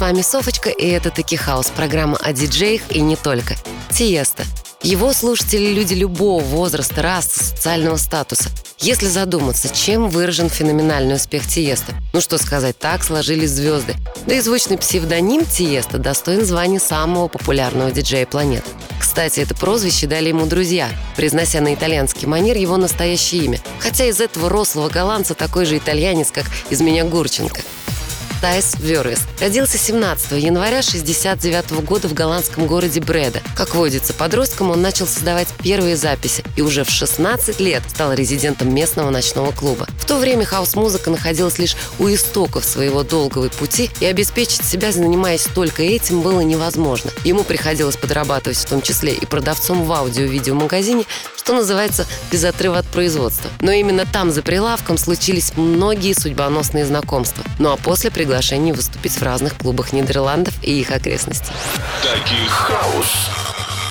С вами Софочка, и это Таки Хаус, программа о диджеях и не только. Тиеста. Его слушатели люди любого возраста, расы, социального статуса. Если задуматься, чем выражен феноменальный успех Тиеста? Ну что сказать, так сложились звезды. Да и звучный псевдоним Тиеста достоин звания самого популярного диджея планеты. Кстати, это прозвище дали ему друзья, произнося на итальянский манер его настоящее имя. Хотя из этого рослого голландца такой же итальянец, как из меня Гурченко. Тайс Верес. Родился 17 января 69 года в голландском городе Бреда. Как водится, подростком он начал создавать первые записи и уже в 16 лет стал резидентом местного ночного клуба. В то время хаос-музыка находилась лишь у истоков своего долгого пути, и обеспечить себя, занимаясь только этим, было невозможно. Ему приходилось подрабатывать в том числе и продавцом в аудио-видеомагазине, что называется, без отрыва от производства. Но именно там, за прилавком, случились многие судьбоносные знакомства. Ну а после приглашений выступить в разных клубах Нидерландов и их окрестностей. Таких хаус.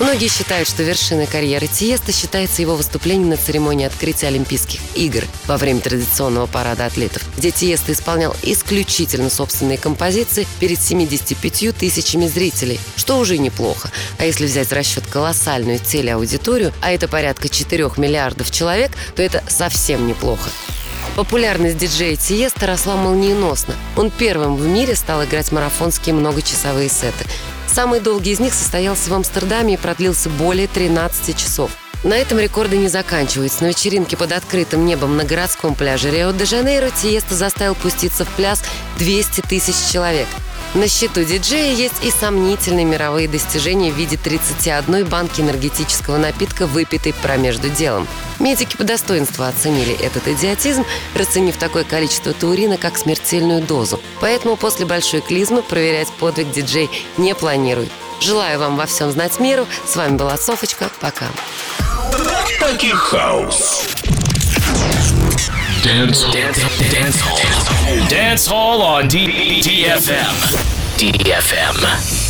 Многие считают, что вершиной карьеры Тиеста считается его выступление на церемонии открытия Олимпийских игр во время традиционного парада атлетов, где Тиеста исполнял исключительно собственные композиции перед 75 тысячами зрителей, что уже неплохо. А если взять в расчет колоссальную телеаудиторию, а это порядка 4 миллиардов человек, то это совсем неплохо. Популярность диджея Тиеста росла молниеносно. Он первым в мире стал играть марафонские многочасовые сеты. Самый долгий из них состоялся в Амстердаме и продлился более 13 часов. На этом рекорды не заканчиваются. На вечеринке под открытым небом на городском пляже Рио-де-Жанейро Тиеста заставил пуститься в пляс 200 тысяч человек. На счету диджея есть и сомнительные мировые достижения в виде 31 банки энергетического напитка, выпитой промежду делом. Медики по достоинству оценили этот идиотизм, расценив такое количество таурина как смертельную дозу. Поэтому после большой клизмы проверять подвиг диджей не планирует. Желаю вам во всем знать меру. С вами была Софочка. Пока. Таких хаус. Dance, dance, dance hall. Dance Hall on DFM. DFM.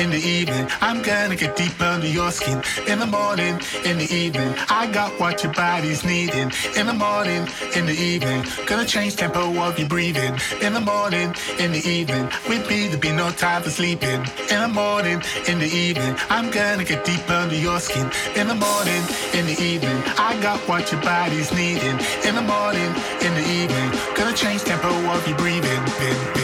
In the evening, I'm gonna get deep under your skin. In the morning, in the evening, I got what your body's needing. In the morning, in the evening, gonna change tempo of your breathing. In the morning, in the evening, with me, there be no time for sleeping. In the morning, in the evening, I'm gonna get deep under your skin. In the morning, in the evening, I got what your body's needing. In the morning, in the evening, gonna change tempo of your breathing.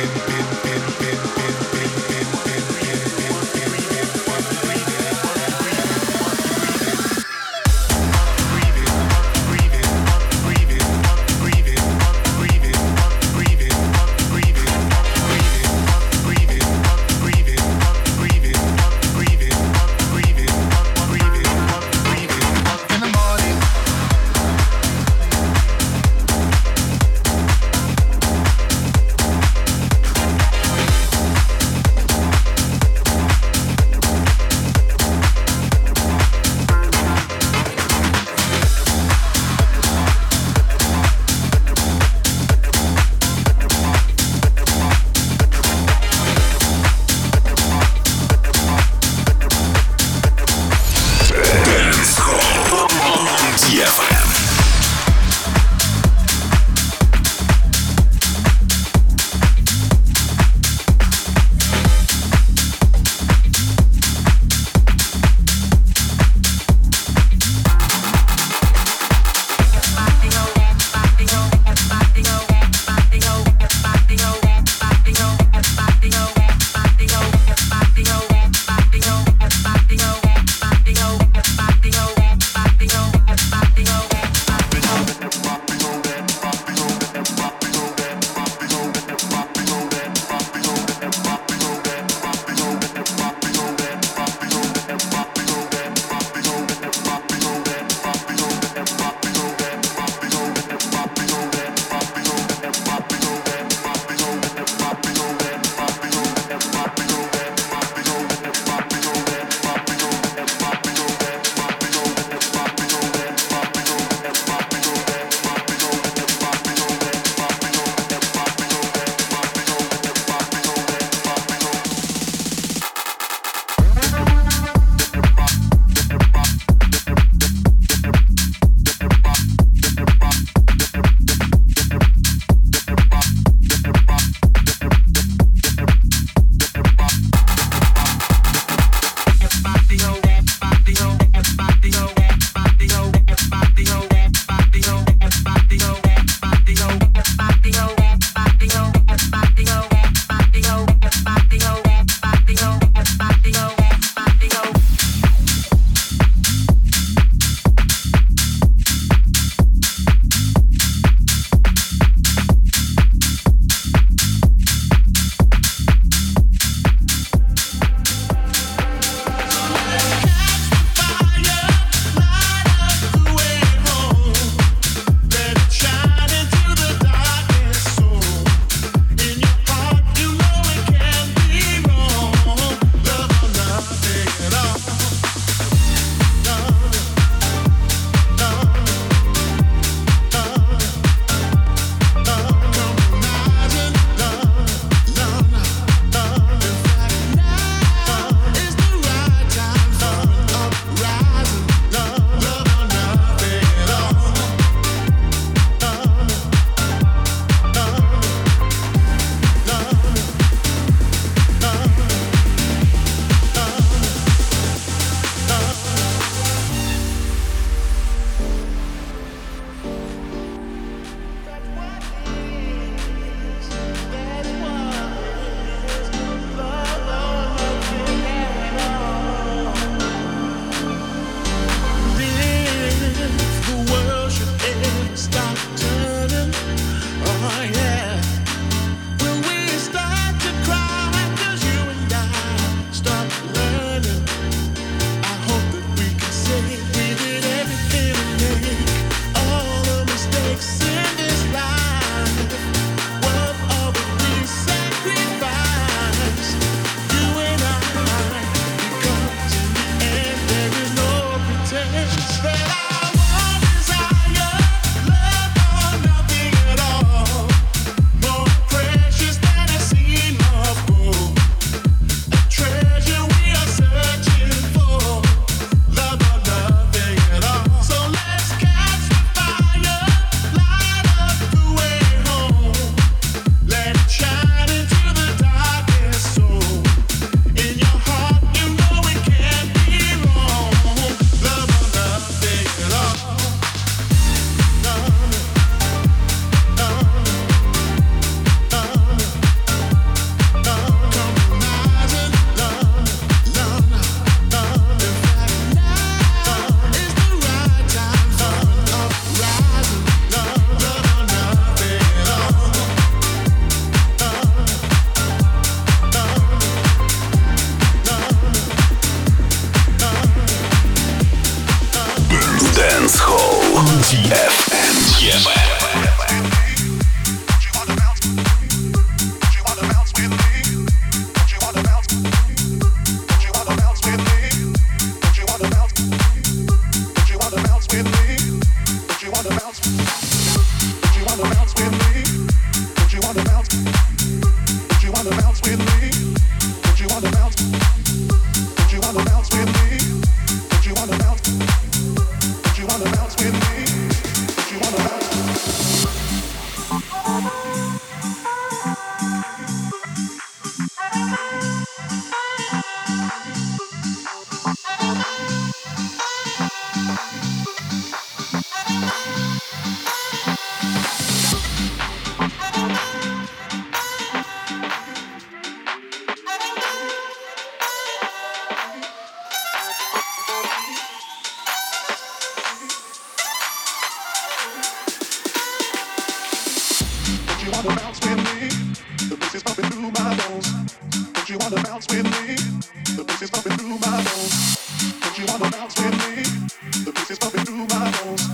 my bones.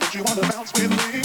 Don't you wanna bounce with me?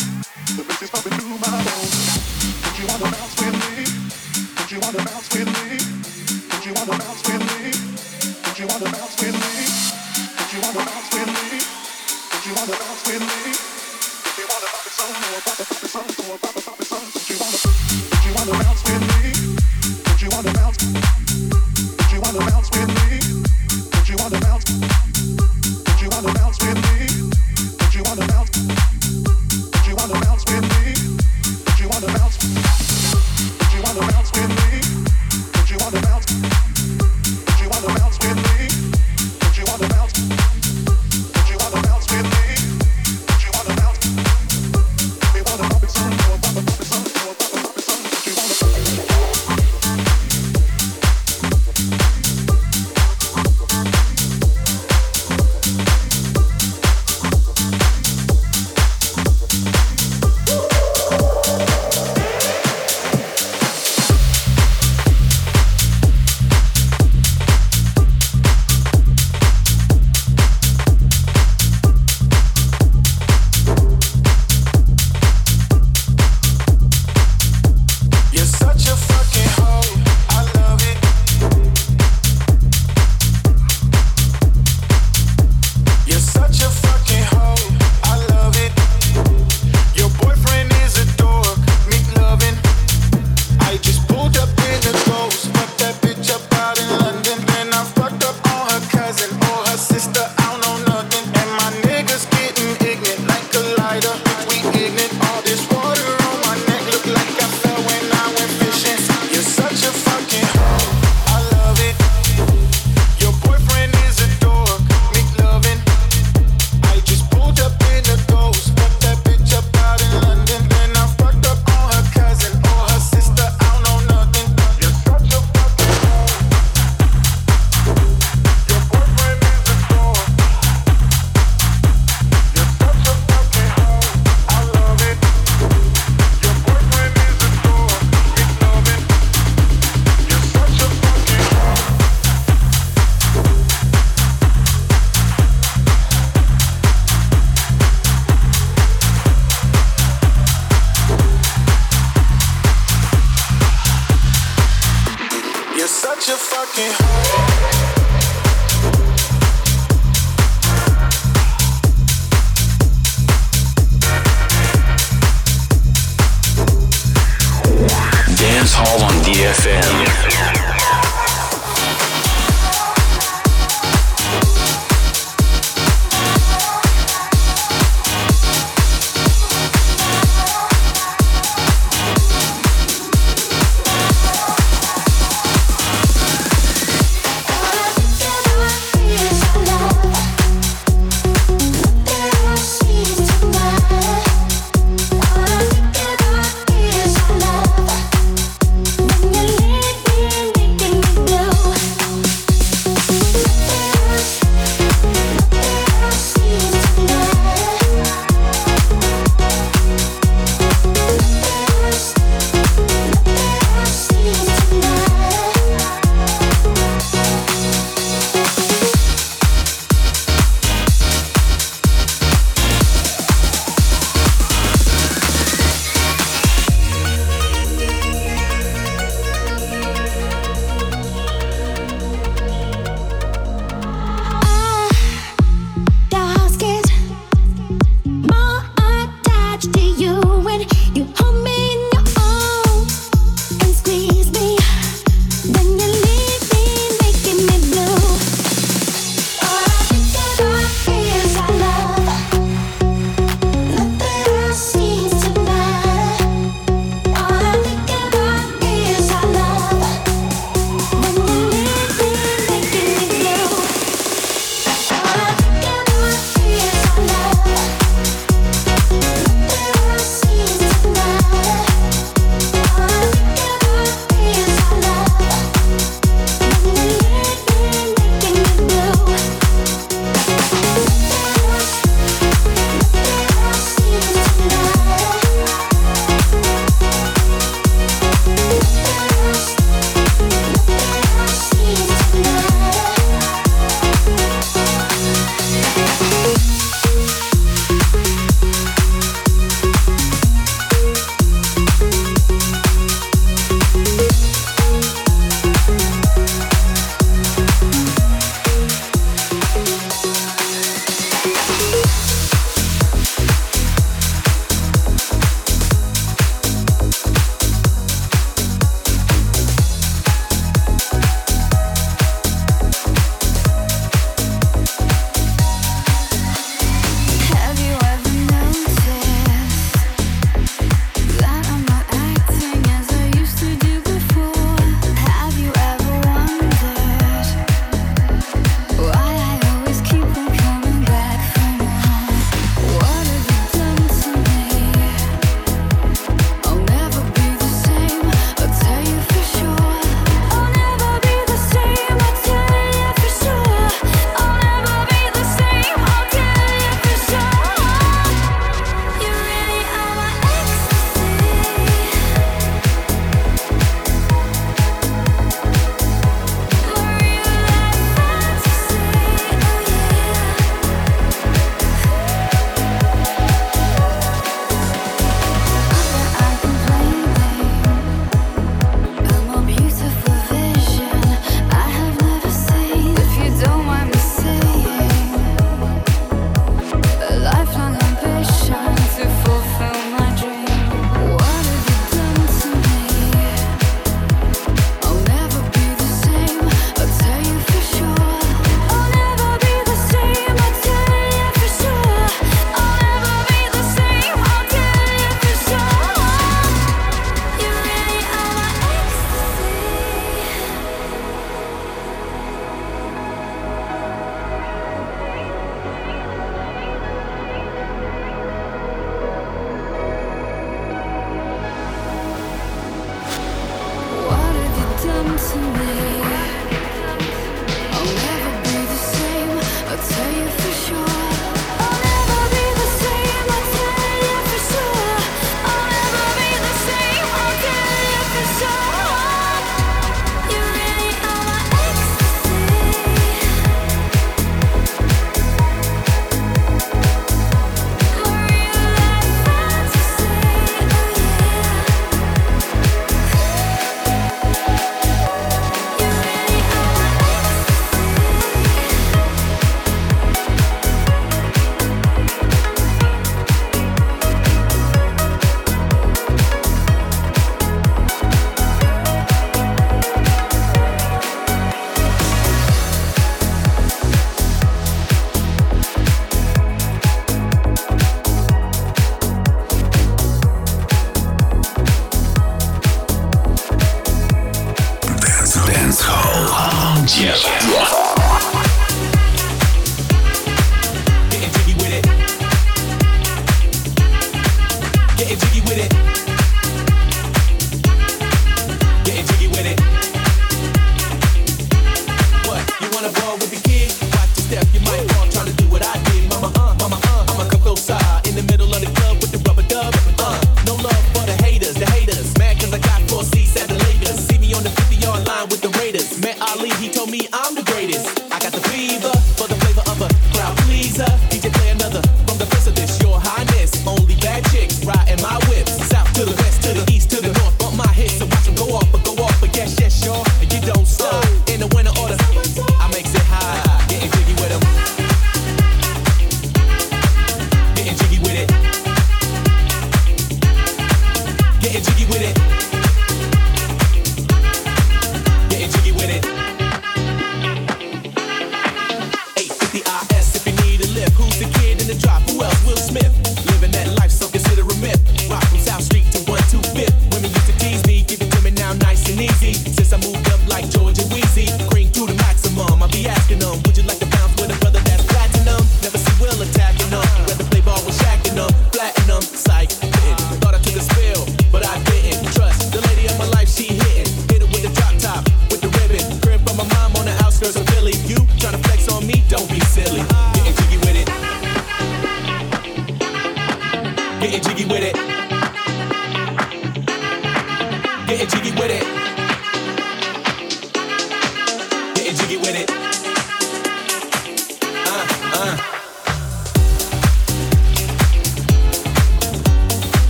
up like joy.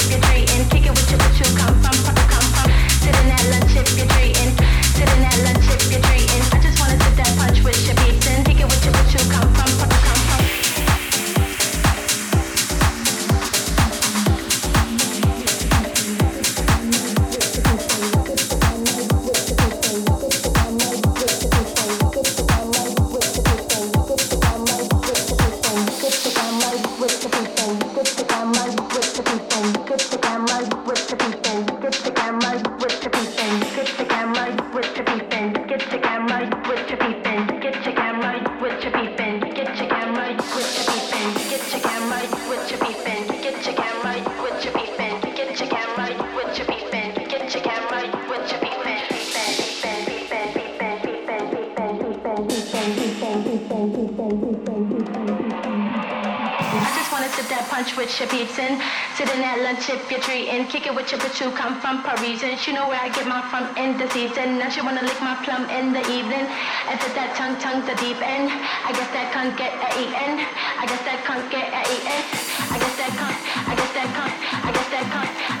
it, and kick it with your, with your from Parisian. She know where I get my from in the season. Now she wanna lick my plum in the evening. And said that tongue, tongue the deep end. I guess that can't get a eaten. I guess that can't get a eaten. I guess that can't. I guess that can't. I guess that can't.